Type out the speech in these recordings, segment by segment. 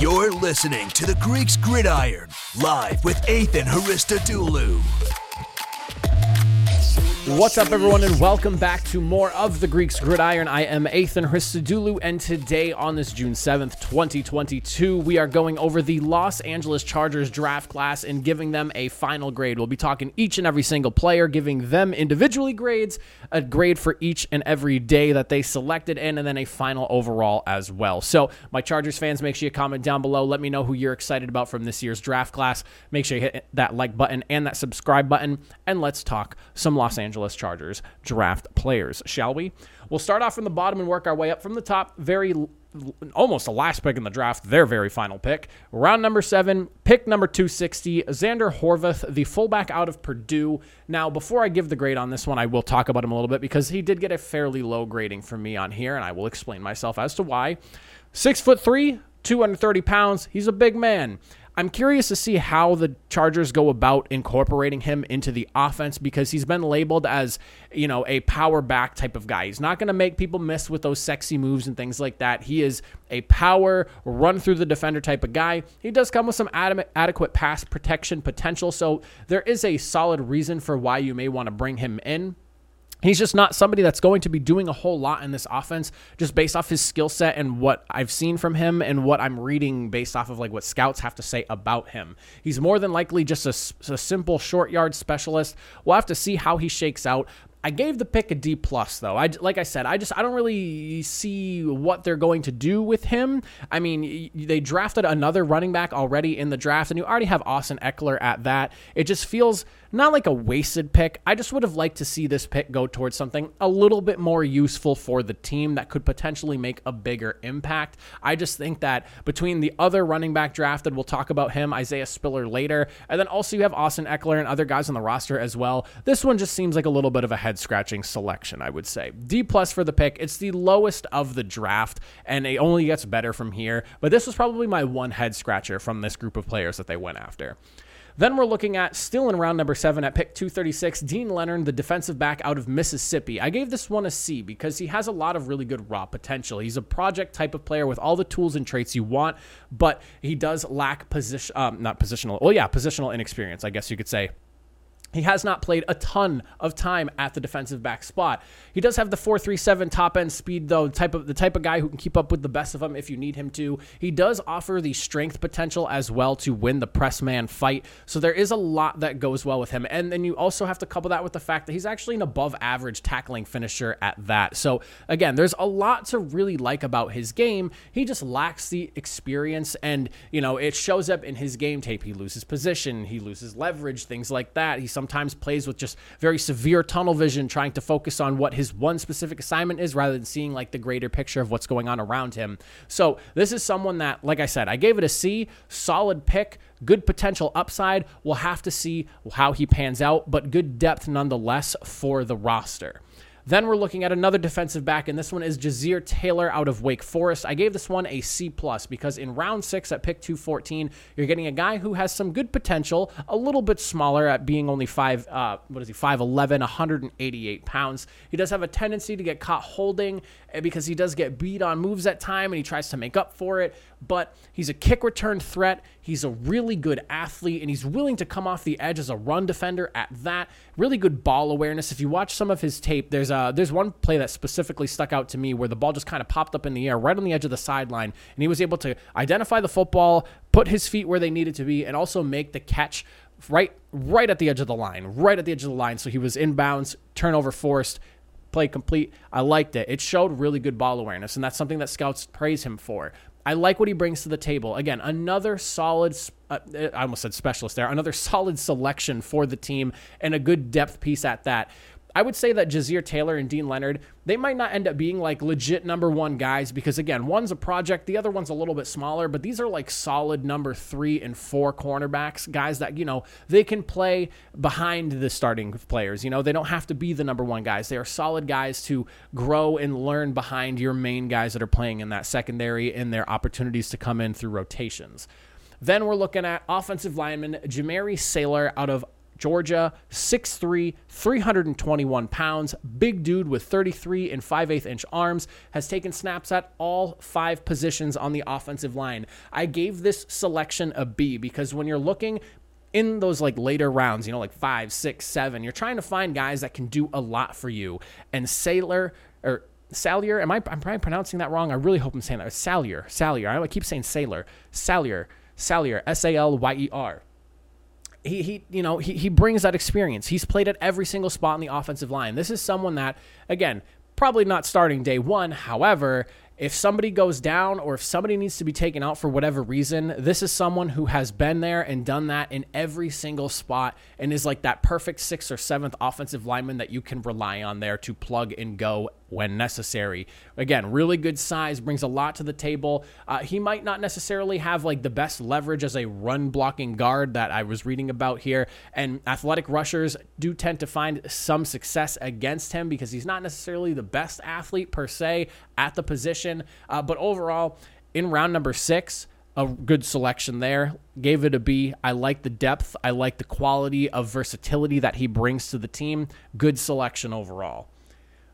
You're listening to the Greeks Gridiron, live with Ethan Haristodoulou. What's up, everyone, and welcome back to more of the Greeks Gridiron. I am Ethan Hristodoulou, and today on this June 7th, 2022, we are going over the Los Angeles Chargers draft class and giving them a final grade. We'll be talking each and every single player, giving them individually grades, a grade for each and every day that they selected in, and then a final overall as well. So, my Chargers fans, make sure you comment down below. Let me know who you're excited about from this year's draft class. Make sure you hit that like button and that subscribe button, and let's talk some Los Angeles. Angeles Chargers draft players, shall we? We'll start off from the bottom and work our way up from the top. Very almost the last pick in the draft, their very final pick. Round number seven, pick number 260, Xander Horvath, the fullback out of Purdue. Now, before I give the grade on this one, I will talk about him a little bit because he did get a fairly low grading from me on here, and I will explain myself as to why. Six foot three, 230 pounds. He's a big man. I'm curious to see how the Chargers go about incorporating him into the offense because he's been labeled as, you know, a power back type of guy. He's not going to make people miss with those sexy moves and things like that. He is a power, run through the defender type of guy. He does come with some adequate pass protection potential. So there is a solid reason for why you may want to bring him in. He's just not somebody that's going to be doing a whole lot in this offense just based off his skill set and what I've seen from him and what I'm reading based off of like what scouts have to say about him. He's more than likely just a, a simple short yard specialist. We'll have to see how he shakes out. I gave the pick a D plus though. I like I said, I just I don't really see what they're going to do with him. I mean, they drafted another running back already in the draft, and you already have Austin Ekeler at that. It just feels not like a wasted pick. I just would have liked to see this pick go towards something a little bit more useful for the team that could potentially make a bigger impact. I just think that between the other running back drafted, we'll talk about him, Isaiah Spiller later, and then also you have Austin Ekeler and other guys on the roster as well. This one just seems like a little bit of a head scratching selection, I would say. D plus for the pick. It's the lowest of the draft, and it only gets better from here. But this was probably my one head scratcher from this group of players that they went after. Then we're looking at still in round number seven at pick 236, Deane Leonard, the defensive back out of Mississippi. I gave this one a C because he has a lot of really good raw potential. He's a project type of player with all the tools and traits you want, but he does lack position, um, not positional, well, yeah, positional inexperience, I guess you could say. He has not played a ton of time at the defensive back spot. He does have the 437 top end speed though, type of the type of guy who can keep up with the best of them if you need him to. He does offer the strength potential as well to win the press man fight. So there is a lot that goes well with him. And then you also have to couple that with the fact that he's actually an above average tackling finisher at that. So again, there's a lot to really like about his game. He just lacks the experience and, you know, it shows up in his game tape. He loses position, he loses leverage, things like that. He plays with just very severe tunnel vision, trying to focus on what his one specific assignment is rather than seeing like the greater picture of what's going on around him. So this is someone that, like I said, I gave it a C, solid pick, good potential upside. We'll have to see how he pans out, but good depth nonetheless for the roster. Then we're looking at another defensive back, and this one is Ja'Sir Taylor out of Wake Forest. I gave this one a C plus because in round six at pick 214, you're getting a guy who has some good potential, a little bit smaller at being only five, uh, what is he, 5'11, 188 pounds. He does have a tendency to get caught holding eh, because he does get beat on moves at time and he tries to make up for it, but he's a kick return threat. He's a really good athlete and he's willing to come off the edge as a run defender at that. Really good ball awareness. If you watch some of his tape, there's a, there's one play that specifically stuck out to me where the ball just kind of popped up in the air right on the edge of the sideline and he was able to identify the football, put his feet where they needed to be and also make the catch right right at the edge of the line, right at the edge of the line. So he was inbounds, turnover forced, play complete. I liked it. It showed really good ball awareness, and that's something that scouts praise him for. I like what he brings to the table. Again, another solid, uh, I almost said specialist there, another solid selection for the team and a good depth piece at that. I would say that Ja'Sir Taylor and Deane Leonard, they might not end up being like legit number one guys because, again, one's a project, the other one's a little bit smaller, but these are like solid number three and four cornerbacks, guys that, you know, they can play behind the starting players. You know, they don't have to be the number one guys. They are solid guys to grow and learn behind your main guys that are playing in that secondary and their opportunities to come in through rotations. Then we're looking at offensive lineman Jamaree Salyer out of Georgia, 6'3, 321 pounds, big dude with 33 and 5 8 inch arms, has taken snaps at all five positions on the offensive line. I gave this selection a B because when you're looking in those like later rounds, you know, like five, six, seven, you're trying to find guys that can do a lot for you. And Sailor or Salier, am I? I'm probably pronouncing that wrong. I really hope I'm saying that. Salier, Salier. I keep saying Sailor, Salier, Salier, S A L Y E R he, he you know he, he brings that experience. He's played at every single spot in the offensive line. This is someone that again probably not starting day one. However if somebody goes down or if somebody needs to be taken out for whatever reason, this is someone who has been there and done that in every single spot and is like that perfect sixth or seventh offensive lineman that you can rely on there to plug and go when necessary. Again, really good size, brings a lot to the table. Uh, he might not necessarily have like the best leverage as a run blocking guard that I was reading about here. And athletic rushers do tend to find some success against him because he's not necessarily the best athlete per se at the position. Uh, but overall, in round number six, a good selection there. Gave it a B. I like the depth. I like the quality of versatility that he brings to the team. Good selection overall.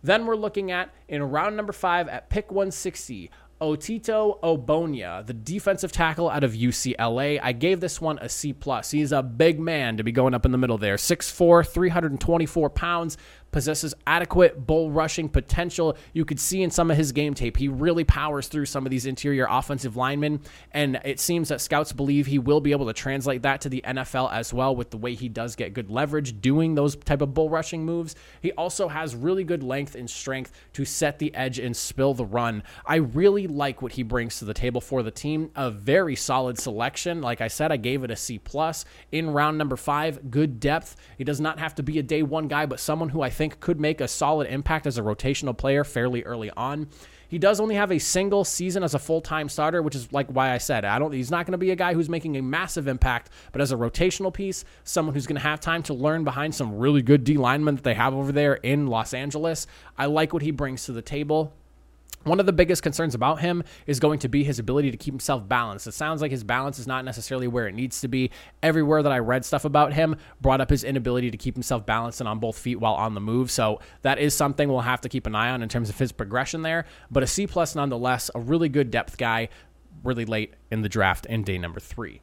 Then we're looking at in round number five at pick 160. Otito Ogbonnia, the defensive tackle out of UCLA. I gave this one a C plus. He's a big man to be going up in the middle there. 6'4, 324 pounds, possesses adequate bull rushing potential. You could see in some of his game tape, he really powers through some of these interior offensive linemen. And it seems that scouts believe he will be able to translate that to the NFL as well with the way he does get good leverage doing those type of bull rushing moves. He also has really good length and strength to set the edge and spill the run. I really like what he brings to the table for the team. A very solid selection. Like I said, I gave it a C plus in round number five. Good depth. He does not have to be a day one guy, but someone who I think could make a solid impact as a rotational player fairly early on. He does only have a single season as a full-time starter, which is like why I said I don't. He's not going to be a guy who's making a massive impact, but as a rotational piece, someone who's going to have time to learn behind some really good D linemen that they have over there in Los Angeles. I like what he brings to the table. One of the biggest concerns about him is going to be his ability to keep himself balanced. It sounds like his balance is not necessarily where it needs to be. Everywhere that I read stuff about him brought up his inability to keep himself balanced and on both feet while on the move. So that is something we'll have to keep an eye on in terms of his progression there. But a C plus nonetheless, a really good depth guy, really late in the draft in day number three.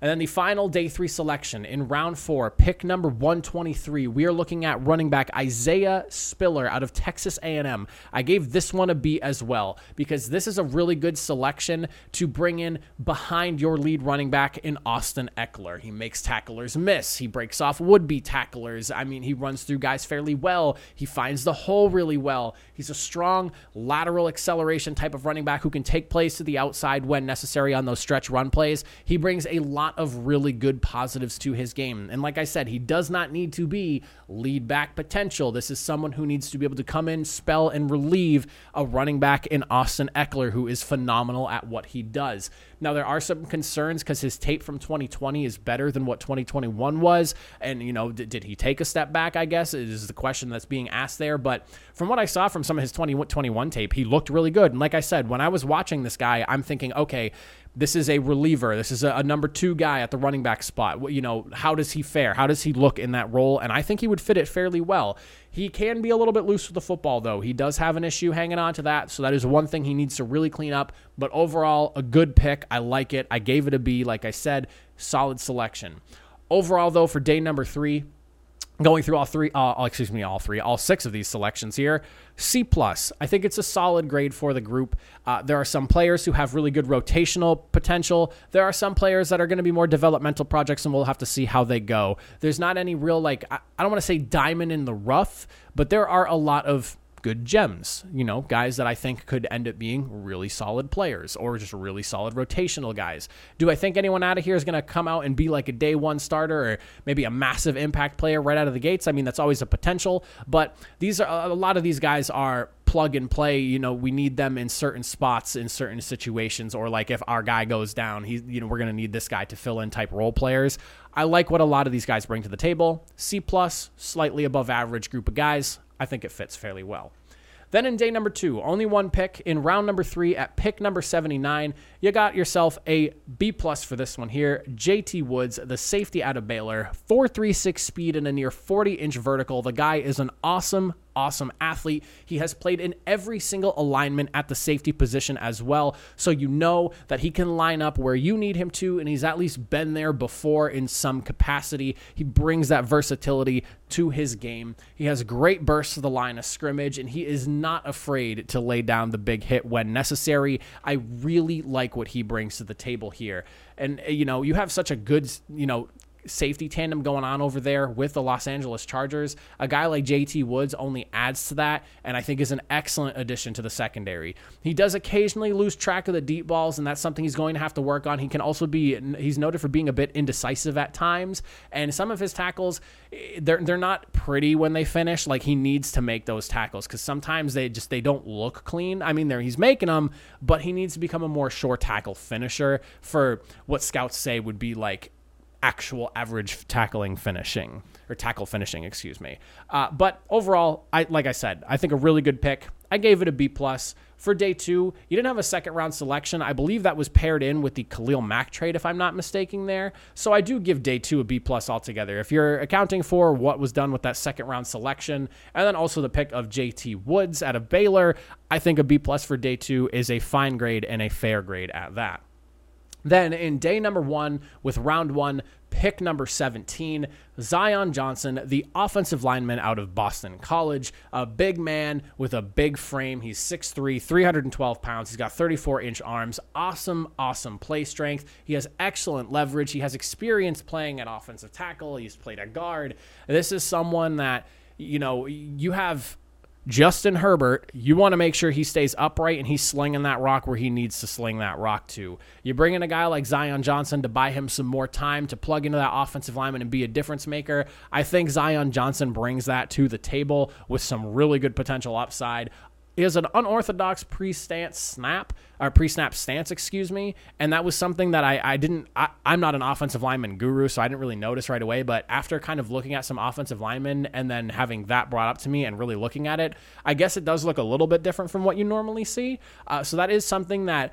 And then the final day three selection in round four, pick number 123, we are looking at running back Isaiah Spiller out of Texas A&M. I gave this one a B as well because this is a really good selection to bring in behind your lead running back in Austin Ekeler. He makes tacklers miss. He breaks off would-be tacklers. I mean, he runs through guys fairly well. He finds the hole really well. He's a strong lateral acceleration type of running back who can take plays to the outside when necessary on those stretch run plays. He brings a lot lot of really good positives to his game. And like I said, he does not need to be lead back potential. This is someone who needs to be able to come in, spell, and relieve a running back in Austin Ekeler, who is phenomenal at what he does. Now, there are some concerns because his tape from 2020 is better than what 2021 was. And, you know, did, did he take a step back, I guess, is the question that's being asked there. But from what I saw from some of his 2021 tape, he looked really good. And like I said, when I was watching this guy, I'm thinking, okay, this is a reliever. This is a, a, number two guy at the running back spot. You know, how does he fare? How does he look in that role? And I think he would fit it fairly well. He can be a little bit loose with the football, though. He does have an issue hanging on to that. So that is one thing he needs to really clean up. But overall, a good pick. I like it. I gave it a B. Like I said, solid selection. Overall, though, for day number three, going through all three uh, excuse me all three all six of these selections here. C plus. I think it's a solid grade for the group. Uh, there are some players who have really good rotational potential. There are some players that are going to be more developmental projects and we'll have to see how they go. There's not any real like i, I don't want to say diamond in the rough but there are a lot of good gems, you know, guys that I think could end up being really solid players or just really solid rotational guys. Do I think anyone out of here is going to come out and be like a day one starter or maybe a massive impact player right out of the gates? I mean, that's always a potential, but these are a lot of these guys are plug and play. You know, we need them in certain spots in certain situations, or like if our guy goes down, he, you know, we're going to need this guy to fill in type role players. I like what a lot of these guys bring to the table. C plus, slightly above average group of guys. I think it fits fairly well. Then in day number two, only one pick. In round number three, at pick number 79, you got yourself a B plus for this one here. JT Woods, the safety out of Baylor, 436 speed and a near 40 inch vertical. The guy is an awesome awesome athlete. He has played in every single alignment at the safety position as well. So you know that he can line up where you need him to, and he's at least been there before in some capacity. He brings that versatility to his game. He has great bursts to the line of scrimmage, and he is not afraid to lay down the big hit when necessary. I really like what he brings to the table here. And, you know, you have such a good, you know, safety tandem going on over there with the Los Angeles Chargers. A guy like JT Woods only adds to that, and I think is an excellent addition to the secondary. He does occasionally lose track of the deep balls, and that's something he's going to have to work on. He can also be he's noted for being a bit indecisive at times, and some of his tackles they're they're not pretty when they finish. Like he needs to make those tackles because sometimes they just they don't look clean. I mean, there he's making them, but he needs to become a more short tackle finisher for what scouts say would be like actual average tackling finishing or tackle finishing, excuse me. Uh, but overall, I like I said, I think a really good pick. I gave it a B plus for day two. You didn't have a second round selection. I believe that was paired in with the Khalil Mack trade, if I'm not mistaken. There, so I do give day two a B plus altogether. If you're accounting for what was done with that second round selection, and then also the pick of J.T. Woods out of Baylor, I think a B plus for day two is a fine grade and a fair grade at that. Then in day number one, with round one, pick number 17, Zion Johnson, the offensive lineman out of Boston College, a big man with a big frame. He's 6'3, 312 pounds. He's got 34 inch arms. Awesome, awesome play strength. He has excellent leverage. He has experience playing at offensive tackle. He's played at guard. This is someone that, you know, you have Justin Herbert, you want to make sure he stays upright and he's slinging that rock where he needs to sling that rock to. You bring in a guy like Zion Johnson to buy him some more time to plug into that offensive lineman and be a difference maker. I think Zion Johnson brings that to the table with some really good potential upside is an unorthodox pre-stance snap or pre-snap stance, excuse me, and that was something that I, I didn't. I, am not an offensive lineman guru, so I didn't really notice right away. But after kind of looking at some offensive linemen and then having that brought up to me and really looking at it, I guess it does look a little bit different from what you normally see. Uh, so that is something that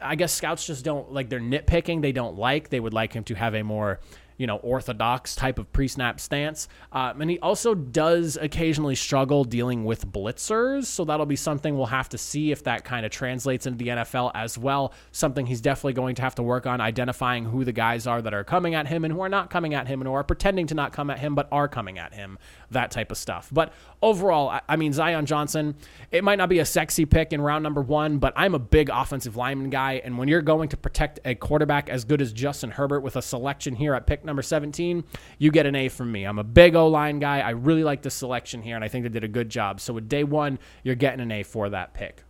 I guess scouts just don't like. They're nitpicking. They don't like. They would like him to have a more you know, orthodox type of pre-snap stance. Uh, and he also does occasionally struggle dealing with blitzers, so that'll be something we'll have to see if that kind of translates into the NFL as well. Something he's definitely going to have to work on identifying who the guys are that are coming at him and who are not coming at him and who are pretending to not come at him but are coming at him, that type of stuff. But overall, I mean, Zion Johnson, it might not be a sexy pick in round number one, but I'm a big offensive lineman guy, and when you're going to protect a quarterback as good as Justin Herbert with a selection here at pick number number 17, you get an A from me. I'm a big O line guy. I really like the selection here, and I think they did a good job. So with day one, you're getting an A for that pick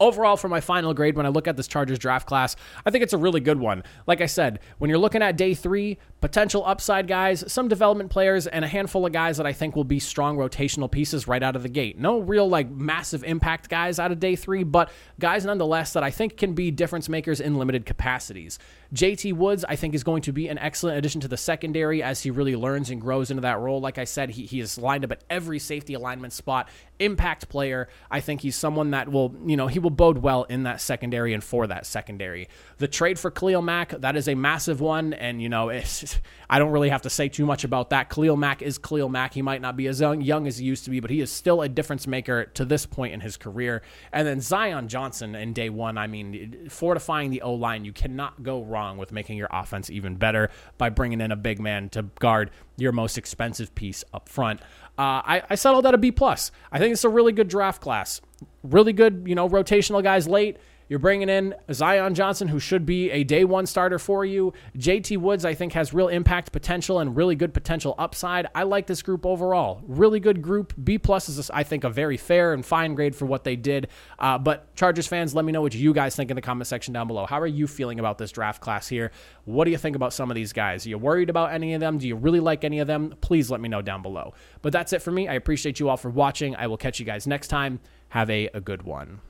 overall, for my final grade, when I look at this Chargers draft class, I think it's a really good one. Like I said, when you're looking at day three, potential upside guys, some development players, and a handful of guys that I think will be strong rotational pieces right out of the gate. No real like massive impact guys out of day three, but guys nonetheless that I think can be difference makers in limited capacities. JT Woods, I think, is going to be an excellent addition to the secondary as he really learns and grows into that role. Like I said, he, he is lined up at every safety alignment spot. Impact player. I think he's someone that will, you know, he will bode well in that secondary and for that secondary. The trade for Khalil Mack, that is a massive one. And, you know, I don't really have to say too much about that. Khalil Mack is Khalil Mack. He might not be as young, young as he used to be, but he is still a difference maker to this point in his career. And then Zion Johnson in day one, I mean, fortifying the O line, you cannot go wrong wrong with making your offense even better by bringing in a big man to guard your most expensive piece up front. Uh, I, I settled at a B plus. I think it's a really good draft class. Really good, you know, rotational guys late. You're bringing in Zion Johnson, who should be a day one starter for you. JT Woods, I think, has real impact potential and really good potential upside. I like this group overall. Really good group. B plus is, I think, a very fair and fine grade for what they did. Uh, but Chargers fans, let me know what you guys think in the comment section down below. How are you feeling about this draft class here? What do you think about some of these guys? Are you worried about any of them? Do you really like any of them? Please let me know down below. But that's it for me. I appreciate you all for watching. I will catch you guys next time. Have a, a good one.